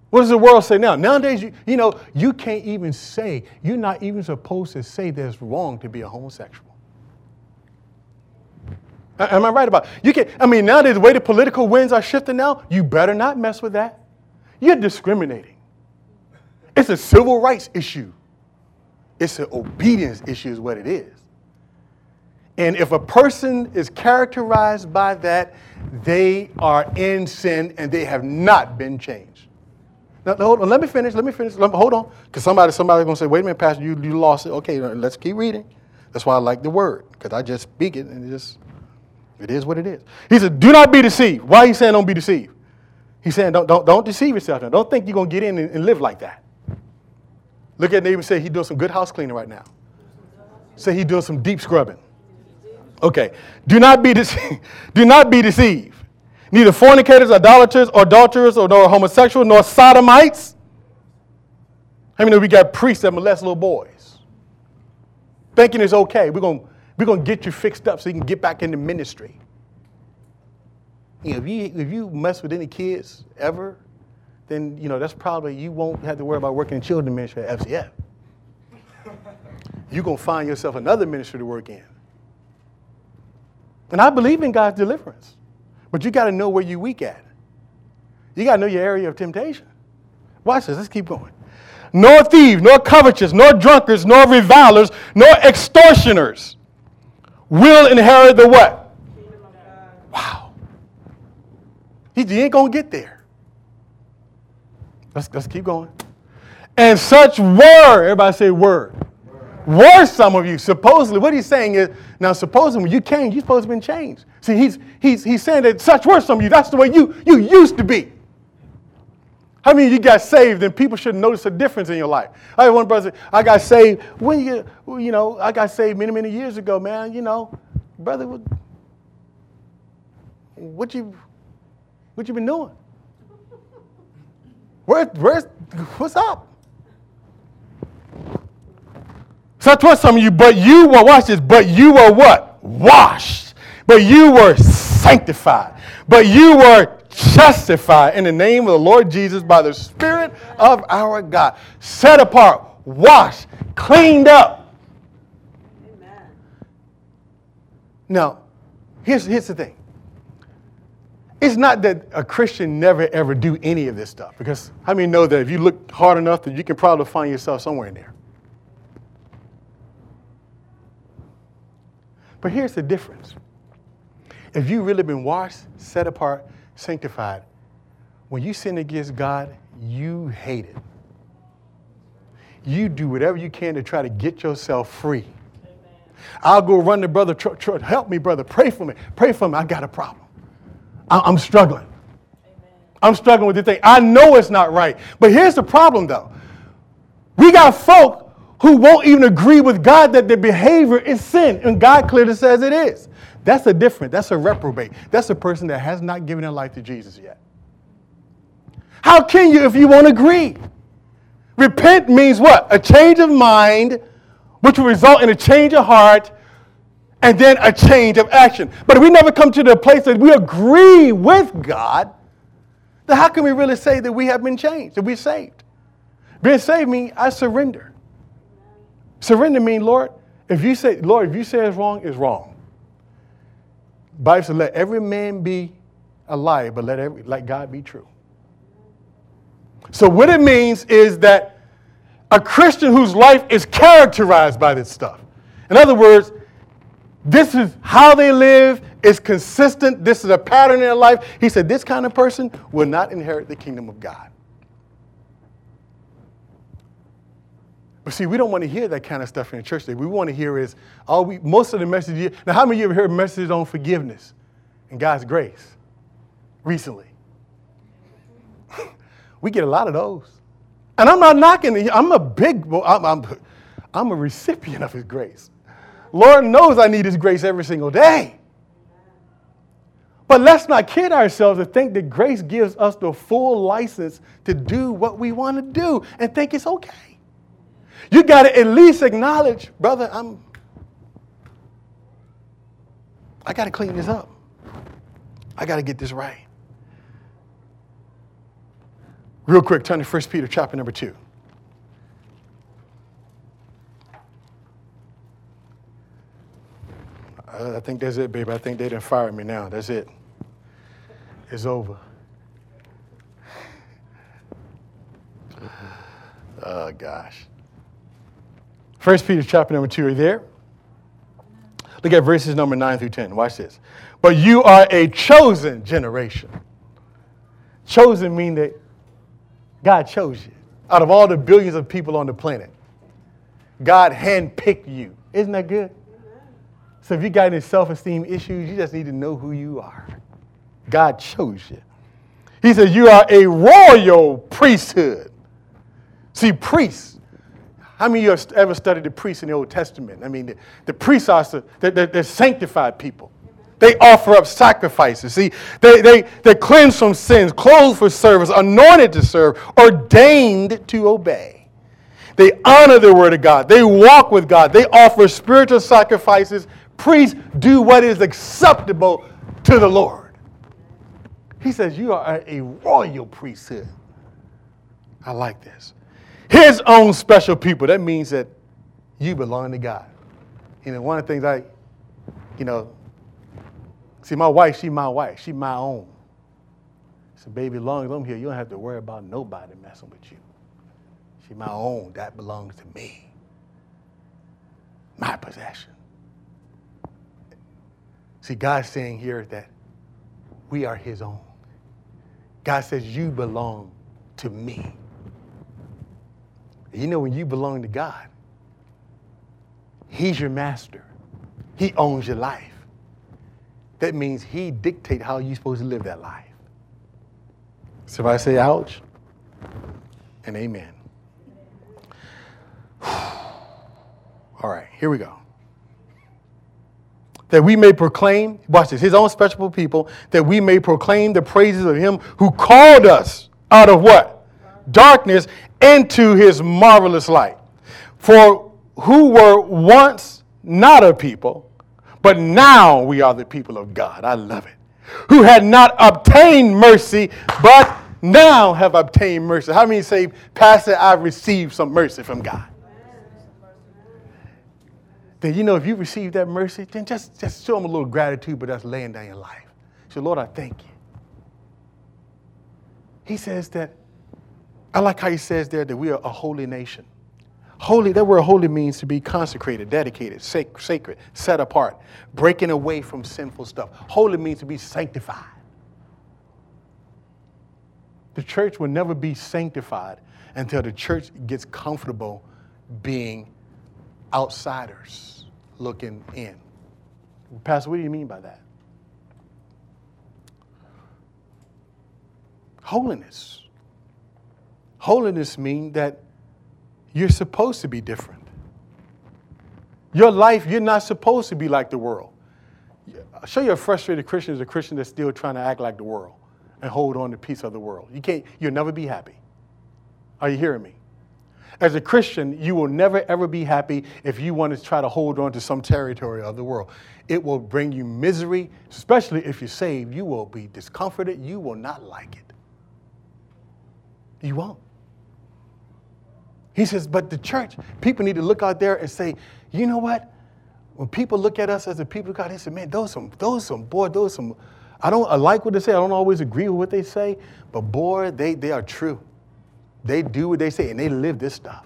What does the world say now? Nowadays, you, you know, you can't even say, you're not even supposed to say that it's wrong to be a homosexual. Am I right about it? You can I mean nowadays the way the political winds are shifting now, you better not mess with that. You're discriminating. It's a civil rights issue. It's an obedience issue is what it is. And if a person is characterized by that, they are in sin and they have not been changed. Now, hold on, let me finish. Let me finish. Let me, hold on, because somebody, somebody's gonna say, "Wait a minute, Pastor, you, you lost it." Okay, let's keep reading. That's why I like the word, because I just speak it and it just it is what it is. He said, "Do not be deceived." Why are you saying don't be deceived? He's saying don't don't don't deceive yourself. Now. Don't think you're gonna get in and, and live like that. Look at neighbor and say he's doing some good house cleaning right now. Say he's doing some deep scrubbing. Okay. Do not be deceived. Do not be deceived neither fornicators, idolaters, or adulterers, or nor homosexuals, nor sodomites. How many know we got priests that molest little boys? Thinking it's okay. We're going we're gonna get you fixed up so you can get back into ministry. You know, if, you, if you mess with any kids ever, then you know that's probably you won't have to worry about working in children ministry at FCF. You're gonna find yourself another ministry to work in. And I believe in God's deliverance. But you got to know where you're weak at. You got to know your area of temptation. Watch this. Let's keep going. Nor thieves, nor covetous, nor drunkards, nor revilers, nor extortioners will inherit the what? Wow. He, ain't going to get there. Let's, let's keep going. And such were, everybody say word. Were some of you. Supposedly, what he's saying is, now supposedly when you came, you're supposed to have been changed. See, he's, he's, he's saying that such were some of you. That's the way you, you used to be. How many you got saved and people should notice a difference in your life? I had one brother, I got saved when you, you know, I got saved many, many years ago, man. You know, brother, what, what you, what you been doing? Where, where's, what's up? Such was some of you, but you were, watch this, but you were what? Washed but you were sanctified, but you were justified in the name of the Lord Jesus by the Spirit of our God, set apart, washed, cleaned up. Amen. Now, here's, here's the thing. It's not that a Christian never ever do any of this stuff, because how many know that if you look hard enough, that you can probably find yourself somewhere in there. But here's the difference. If you've really been washed, set apart, sanctified, when you sin against God, you hate it. You do whatever you can to try to get yourself free. Amen. I'll go run to brother, tr- tr- help me, brother, pray for me, pray for me. I got a problem. I- am struggling. Amen. I'm struggling with the thing. I know it's not right. But here's the problem, though. We got folk who won't even agree with God that their behavior is sin, and God clearly says it is. That's a different, that's a reprobate. That's a person that has not given their life to Jesus yet. How can you if you won't agree? Repent means what? A change of mind, which will result in a change of heart and then a change of action. But if we never come to the place that we agree with God, then how can we really say that we have been changed, that we're saved? Being saved means I surrender. Surrender means, Lord, if you say, Lord, if you say it's wrong, it's wrong. Bible says, let every man be a liar, but let, every, let God be true. So, what it means is that a Christian whose life is characterized by this stuff. In other words, This is how they live. It's consistent. This is a pattern in their life. He said, This kind of person will not inherit the kingdom of God. But see, we don't want to hear that kind of stuff in the church today. We want to hear is all we most of the messages. Now, how many of you ever heard messages on forgiveness and God's grace recently? we get a lot of those. And I'm not knocking, I'm a big, I'm, I'm, I'm a recipient of His grace. Lord knows I need His grace every single day. But let's not kid ourselves to think that grace gives us the full license to do what we want to do and think it's okay. You got to at least acknowledge, brother, I'm I got to clean this up. I got to get this right. Real quick, turn to 1 Peter chapter number 2. I think that's it, baby. I think they didn't fire me now. That's it. It's over. Oh, gosh. First Peter chapter number 2, are there? Look at verses number 9 through 10. Watch this. But you are a chosen generation. Chosen mean that God chose you. Out of all the billions of people on the planet, God handpicked you. Isn't that good? So if you got any self-esteem issues, you just need to know who you are. God chose you. He said, You are a royal priesthood. See, priests. How many of you have ever studied the priests in the Old Testament? I mean, the, the priests are they're, they're sanctified people. They offer up sacrifices. See, they, they, they cleanse from sins, clothed for service, anointed to serve, ordained to obey. They honor the word of God. They walk with God. They offer spiritual sacrifices. Priests do what is acceptable to the Lord. He says, You are a royal priesthood. I like this. His own special people. That means that you belong to God. You know, one of the things I, you know, See, my wife, she my wife. She my own. So, baby, as long as I'm here, you don't have to worry about nobody messing with you. She my own. That belongs to me. My possession. See, God's saying here that we are his own. God says, You belong to me. You know, when you belong to God, He's your master, He owns your life that means he dictates how you're supposed to live that life. So if I say ouch and amen. All right, here we go. That we may proclaim, watch this, his own special people, that we may proclaim the praises of him who called us out of what? Darkness into his marvelous light. For who were once not a people, but now we are the people of God. I love it. Who had not obtained mercy, but now have obtained mercy. How many say, Pastor, I've received some mercy from God? Then you know, if you receive that mercy, then just, just show him a little gratitude, but that's laying down your life. So, Lord, I thank you. He says that, I like how he says there that we are a holy nation. Holy, that word holy means to be consecrated, dedicated, sac- sacred, set apart, breaking away from sinful stuff. Holy means to be sanctified. The church will never be sanctified until the church gets comfortable being outsiders looking in. Pastor, what do you mean by that? Holiness. Holiness means that you're supposed to be different. Your life, you're not supposed to be like the world. I'll show you a frustrated Christian is a Christian that's still trying to act like the world and hold on to peace of the world. You can't, you'll never be happy. Are you hearing me? As a Christian, you will never ever be happy if you want to try to hold on to some territory of the world. It will bring you misery, especially if you're saved. You will be discomforted. You will not like it. You won't. He says, but the church, people need to look out there and say, you know what? When people look at us as the people of God, they say, man, those some, those some, boy, those some, I don't I like what they say. I don't always agree with what they say, but boy, they, they are true. They do what they say and they live this stuff.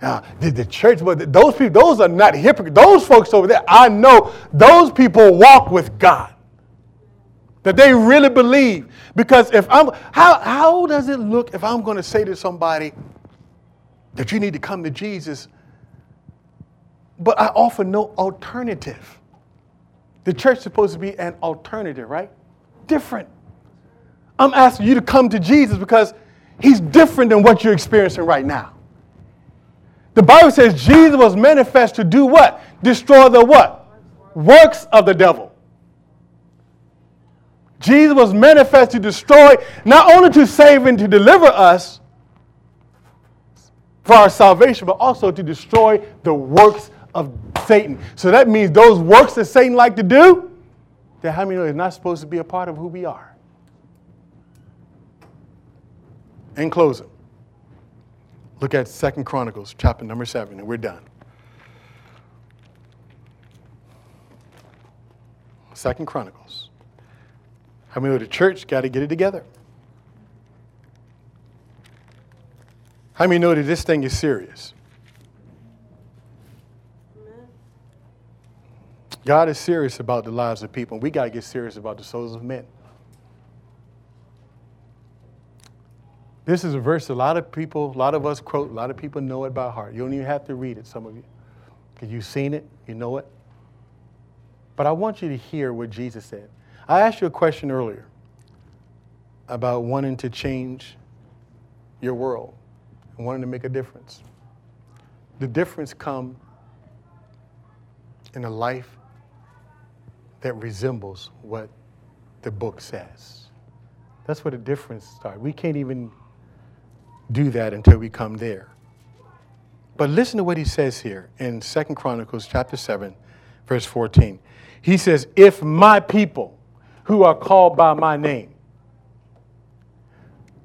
Now, the, the church, but those people, those are not hypocrites. Those folks over there, I know those people walk with God. That they really believe. Because if I'm, how, how does it look if I'm going to say to somebody that you need to come to Jesus, but I offer no alternative? The church is supposed to be an alternative, right? Different. I'm asking you to come to Jesus because he's different than what you're experiencing right now. The Bible says Jesus was manifest to do what? Destroy the what? Works of the devil. Jesus was manifest to destroy, not only to save and to deliver us for our salvation, but also to destroy the works of Satan. So that means those works that Satan like to do, that how many know is not supposed to be a part of who we are. In closing, look at Second Chronicles, chapter number 7, and we're done. Second Chronicles. How many know the church got to get it together? How many know that this thing is serious? God is serious about the lives of people, and we got to get serious about the souls of men. This is a verse a lot of people, a lot of us quote, a lot of people know it by heart. You don't even have to read it, some of you, because you've seen it, you know it. But I want you to hear what Jesus said. I asked you a question earlier about wanting to change your world and wanting to make a difference. The difference come in a life that resembles what the book says. That's where the difference starts. We can't even do that until we come there. But listen to what he says here in Second Chronicles chapter 7, verse 14. He says, If my people who are called by my name,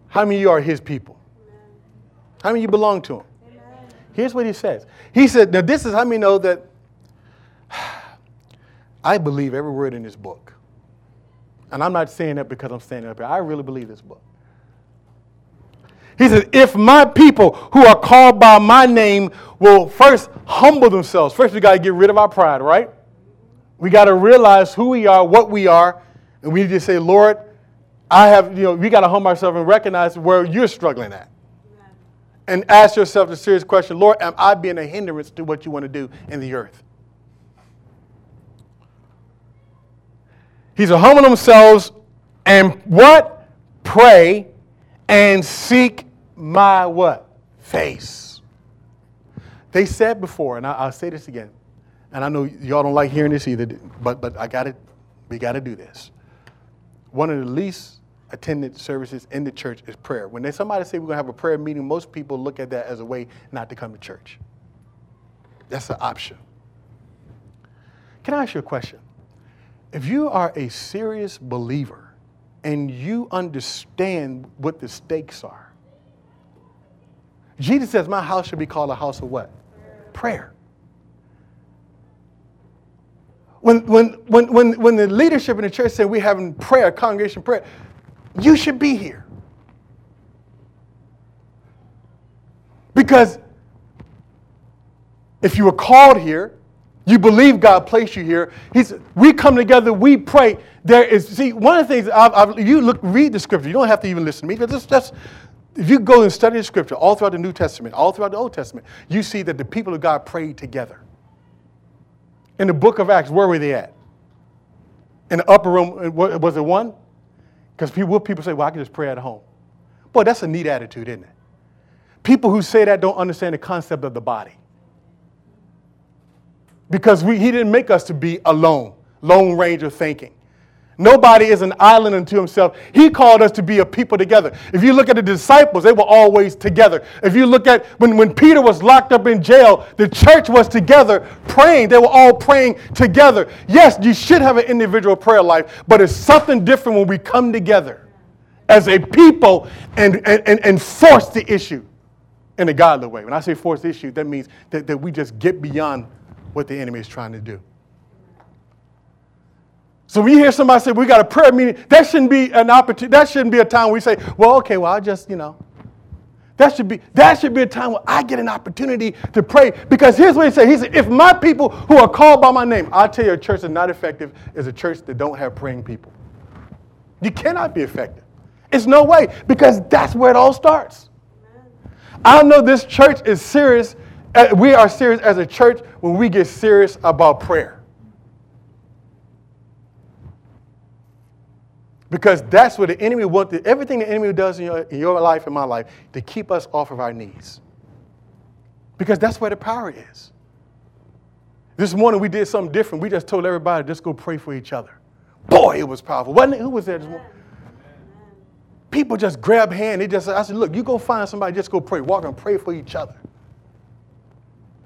how many of you are his people? How many of you belong to him? Here's what he says. He said, Now, this is how many know that I believe every word in this book. And I'm not saying that because I'm standing up here. I really believe this book. He says, if my people who are called by my name will first humble themselves, first we got to get rid of our pride, right? We got to realize who we are, what we are, and we need to say, Lord, I have, you know, we got to humble ourselves and recognize where you're struggling at. And ask yourself the serious question Lord, am I being a hindrance to what you want to do in the earth? He said, humble themselves and what? Pray and seek my what? Face. They said before, and I, will say this again, and I know y'all don't like hearing this either, but, but I got it. We got to do this. One of the least attended services in the church is prayer. When somebody say we're going to have a prayer meeting, most people look at that as a way not to come to church. That's an option. Can I ask you a question? If you are a serious believer and you understand what the stakes are, Jesus says, My house should be called a house of what? Prayer. When, when, when, when, when the leadership in the church said we're having prayer, congregation prayer, you should be here. Because if you were called here, you believe God placed you here. He's, we come together, we pray. There is, see, one of the things, I've, I've, you look, read the scripture. You don't have to even listen to me. But just, just, if you go and study the scripture all throughout the New Testament, all throughout the Old Testament, you see that the people of God prayed together. In the book of Acts, where were they at? In the upper room, uh, was it one? Because people, people say, well, I can just pray at home. Boy, that's a neat attitude, isn't it? People who say that don't understand the concept of the body because we, he didn't make us to be alone, lone ranger thinking. Nobody is an island unto himself. He called us to be a people together. If you look at the disciples, they were always together. If you look at when, when Peter was locked up in jail, the church was together praying. They were all praying together. Yes, you should have an individual prayer life, but it's something different when we come together as a people and, and, and force the issue in a godly way. When I say force the issue, that means that, that we just get beyond what the enemy is trying to do. So when you hear somebody say we got a prayer meeting, that shouldn't be an opportunity. That shouldn't be a time we say, well, okay, well, I just, you know. That should be that should be a time where I get an opportunity to pray. Because here's what he said. He said, if my people who are called by my name, I'll tell you a church that's not effective is a church that don't have praying people. You cannot be effective. It's no way, because that's where it all starts. I know this church is serious. uh, We are serious as a church when we get serious about prayer. Because that's what the enemy wants, everything the enemy does in your, in your life and my life, to keep us off of our knees. Because that's where the power is. This morning we did something different. We just told everybody, just go pray for each other. Boy, it was powerful. Wasn't it? Who was there this morning? People just grab hand. They just, I said, look, you go find somebody, just go pray. Walk and pray for each other.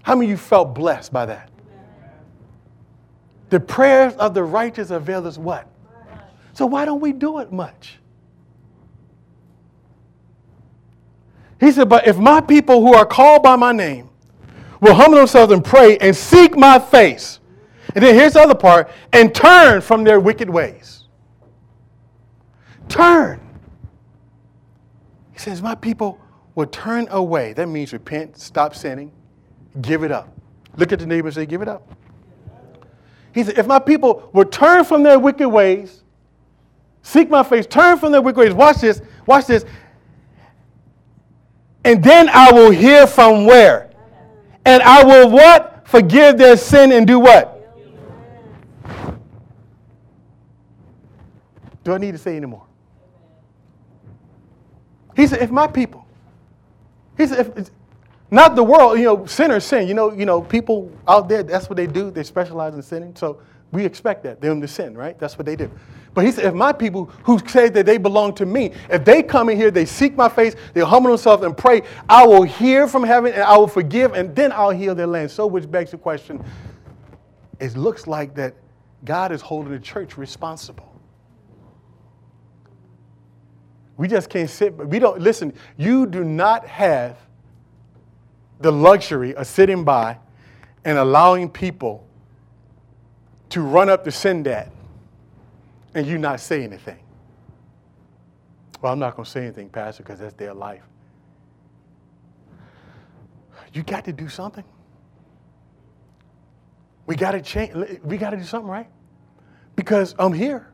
How many of you felt blessed by that? The prayers of the righteous avail us what? So why don't we do it much? He said, But if my people who are called by my name will humble themselves and pray and seek my face, and then here's the other part, and turn from their wicked ways. Turn. He says, My people will turn away. That means repent, stop sinning, give it up. Look at the neighbor and say, Give it up. He said, If my people will turn from their wicked ways, seek my face, turn from their wicked ways, watch this, watch this, and then I will hear from where? And I will what? Forgive their sin and do what? Do I need to say anymore? He said, if my people, he said, if, not the world, you know, sinners sin. You know, you know, people out there, that's what they do. They specialize in sinning. So we expect that, them to sin, right? That's what they do. But he said, if my people who say that they belong to me, if they come in here, they seek my face, they humble themselves and pray, I will hear from heaven and I will forgive and then I'll heal their land. So which begs the question, it looks like that God is holding the church responsible. We just can't sit, we don't, listen, you do not have the luxury of sitting by and allowing people to run up to Sindat and you not say anything. Well, I'm not going to say anything, Pastor, because that's their life. You got to do something. We got to change. We got to do something, right? Because I'm here.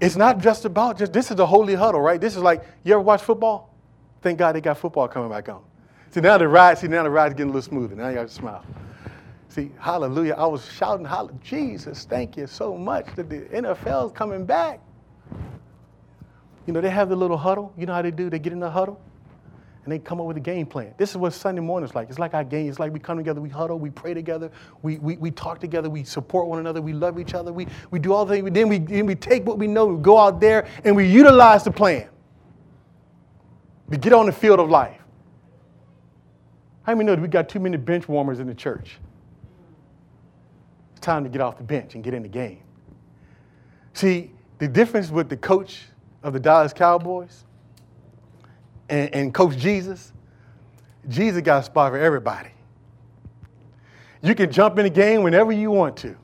It's not just about just this is the holy huddle, right? This is like you ever watch football? Thank God they got football coming back on. See now the ride, see now the ride's getting a little smoother. Now you got to smile. See, hallelujah. I was shouting, hallelujah. Jesus, thank you so much that the NFL's coming back. You know, they have the little huddle. You know how they do? They get in the huddle and they come up with a game plan. This is what Sunday morning's like. It's like our game. It's like we come together, we huddle, we pray together, we, we, we talk together, we support one another, we love each other, we, we do all the things. Then we, then we take what we know, we go out there and we utilize the plan. We get on the field of life. How many know that we got too many bench warmers in the church? Time to get off the bench and get in the game. See, the difference with the coach of the Dallas Cowboys and, and Coach Jesus, Jesus got a spot for everybody. You can jump in the game whenever you want to.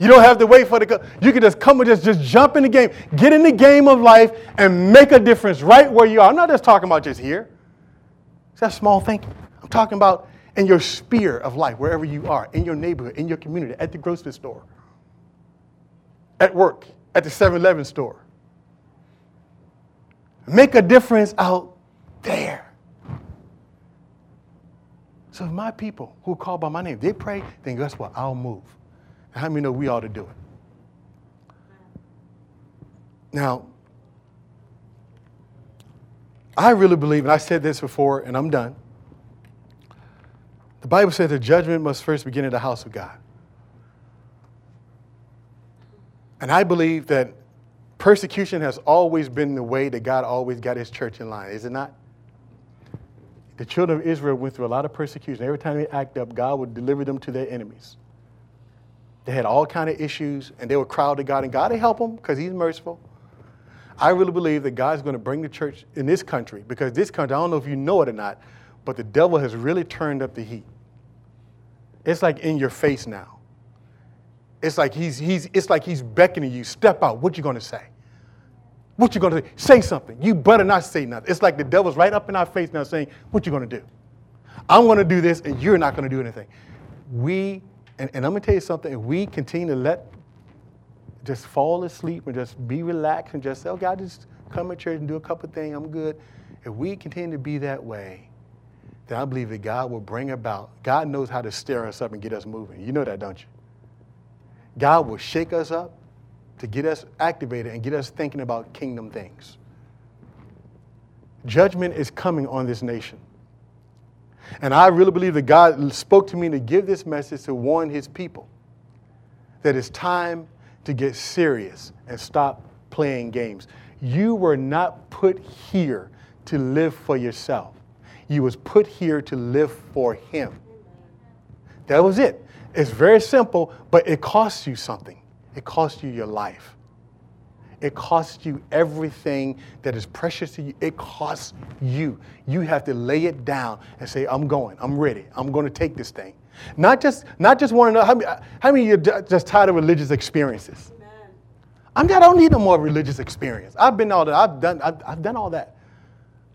You don't have to wait for the. You can just come and just, just jump in the game, get in the game of life, and make a difference right where you are. I'm not just talking about just here. It's that small thinking. I'm talking about in your sphere of life, wherever you are, in your neighborhood, in your community, at the grocery store, at work, at the 7 Eleven store. Make a difference out there. So if my people who called by my name, they pray, then guess what? I'll move. And how many know we ought to do it? Now, I really believe, and I said this before, and I'm done. The Bible says the judgment must first begin in the house of God. And I believe that persecution has always been the way that God always got his church in line, is it not? The children of Israel went through a lot of persecution. Every time they act up, God would deliver them to their enemies. They had all kind of issues, and they would cry to God, and God would help them because He's merciful. I really believe that God's going to bring the church in this country because this country, I don't know if you know it or not, but the devil has really turned up the heat. It's like in your face now. It's like he's, he's, it's like he's beckoning you, step out. What you to say? What you gonna do? Say something. You better not say nothing. It's like the devil's right up in our face now saying, What you gonna do? I'm gonna do this and you're not gonna do anything. We, and, and I'm gonna tell you something, if we continue to let just fall asleep and just be relaxed and just say, okay, I just come to church and do a couple things, I'm good. If we continue to be that way, then I believe that God will bring about, God knows how to stir us up and get us moving. You know that, don't you? God will shake us up to get us activated and get us thinking about kingdom things. Judgment is coming on this nation. And I really believe that God spoke to me to give this message to warn his people that it's time to get serious and stop playing games. You were not put here to live for yourself. You was put here to live for him. That was it. It's very simple, but it costs you something. It costs you your life. It costs you everything that is precious to you. It costs you. You have to lay it down and say, I'm going. I'm ready. I'm going to take this thing. Not just, not just want to know how many, how many of you are just tired of religious experiences? I'm not, I don't need no more religious experience. I've been all that. I've done, I've, I've done all that.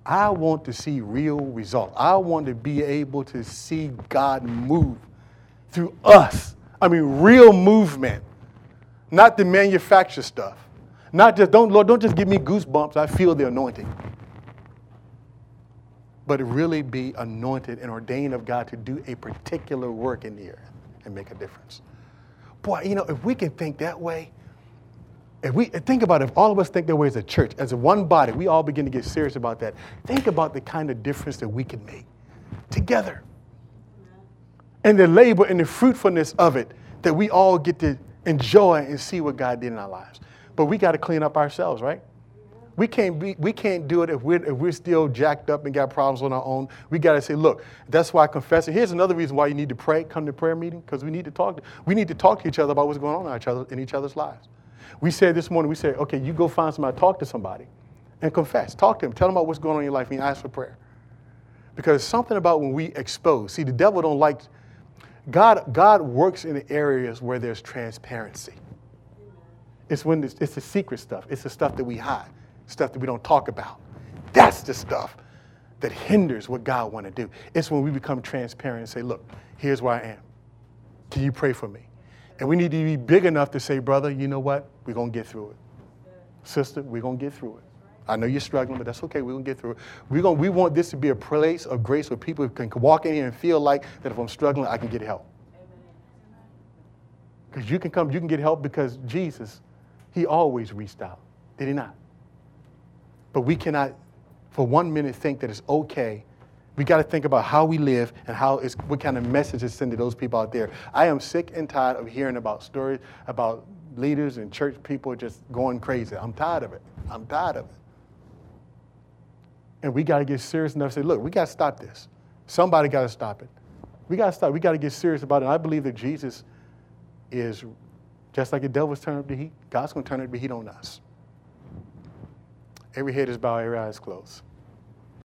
I want to see real results. I want to be able to see God move through us. I mean, real movement, not the manufactured stuff. Not just, don't, Lord, don't just give me goosebumps. I feel the anointing. But really be anointed and ordained of God to do a particular work in the earth and make a difference. Boy, you know, if we can think that way, if we think about it, if all of us think that way as a church, as one body, we all begin to get serious about that. Think about the kind of difference that we can make together. And the labor and the fruitfulness of it that we all get to enjoy and see what God did in our lives. But we got to clean up ourselves, right? We can't, be, we can't do it if we're, if we're still jacked up and got problems on our own. We got to say, look, that's why confessing. Here's another reason why you need to pray, come to prayer meeting, because we need to talk. We need to talk to each other about what's going on in each, other, in each other's lives. We said this morning, we said, okay, you go find somebody, talk to somebody, and confess. Talk to them. Tell them about what's going on in your life and ask for prayer. Because something about when we expose, see, the devil don't like, God, God works in the areas where there's transparency. It's when it's, it's the secret stuff. It's the stuff that we hide, stuff that we don't talk about. That's the stuff that hinders what God want to do. It's when we become transparent and say, look, here's where I am. Can you pray for me? And we need to be big enough to say, brother, you know what? We're going to get through it. Sister, we're going to get through it. I know you're struggling, but that's okay. We're going to get through it. We're going, we want this to be a place of grace where people can walk in here and feel like that if I'm struggling, I can get help. Because you can come, you can get help because Jesus he always reached out, did he not? But we cannot, for one minute, think that it's okay. We got to think about how we live and how it's, what kind of message is sent to those people out there. I am sick and tired of hearing about stories about leaders and church people just going crazy. I'm tired of it. I'm tired of it. And we got to get serious enough to say, look, we got to stop this. Somebody got to stop it. We got to stop. We got to get serious about it. And I believe that Jesus is just like the devil's turning up the heat, God's going to turn up the heat on us. Every head is bowed, every eye is closed.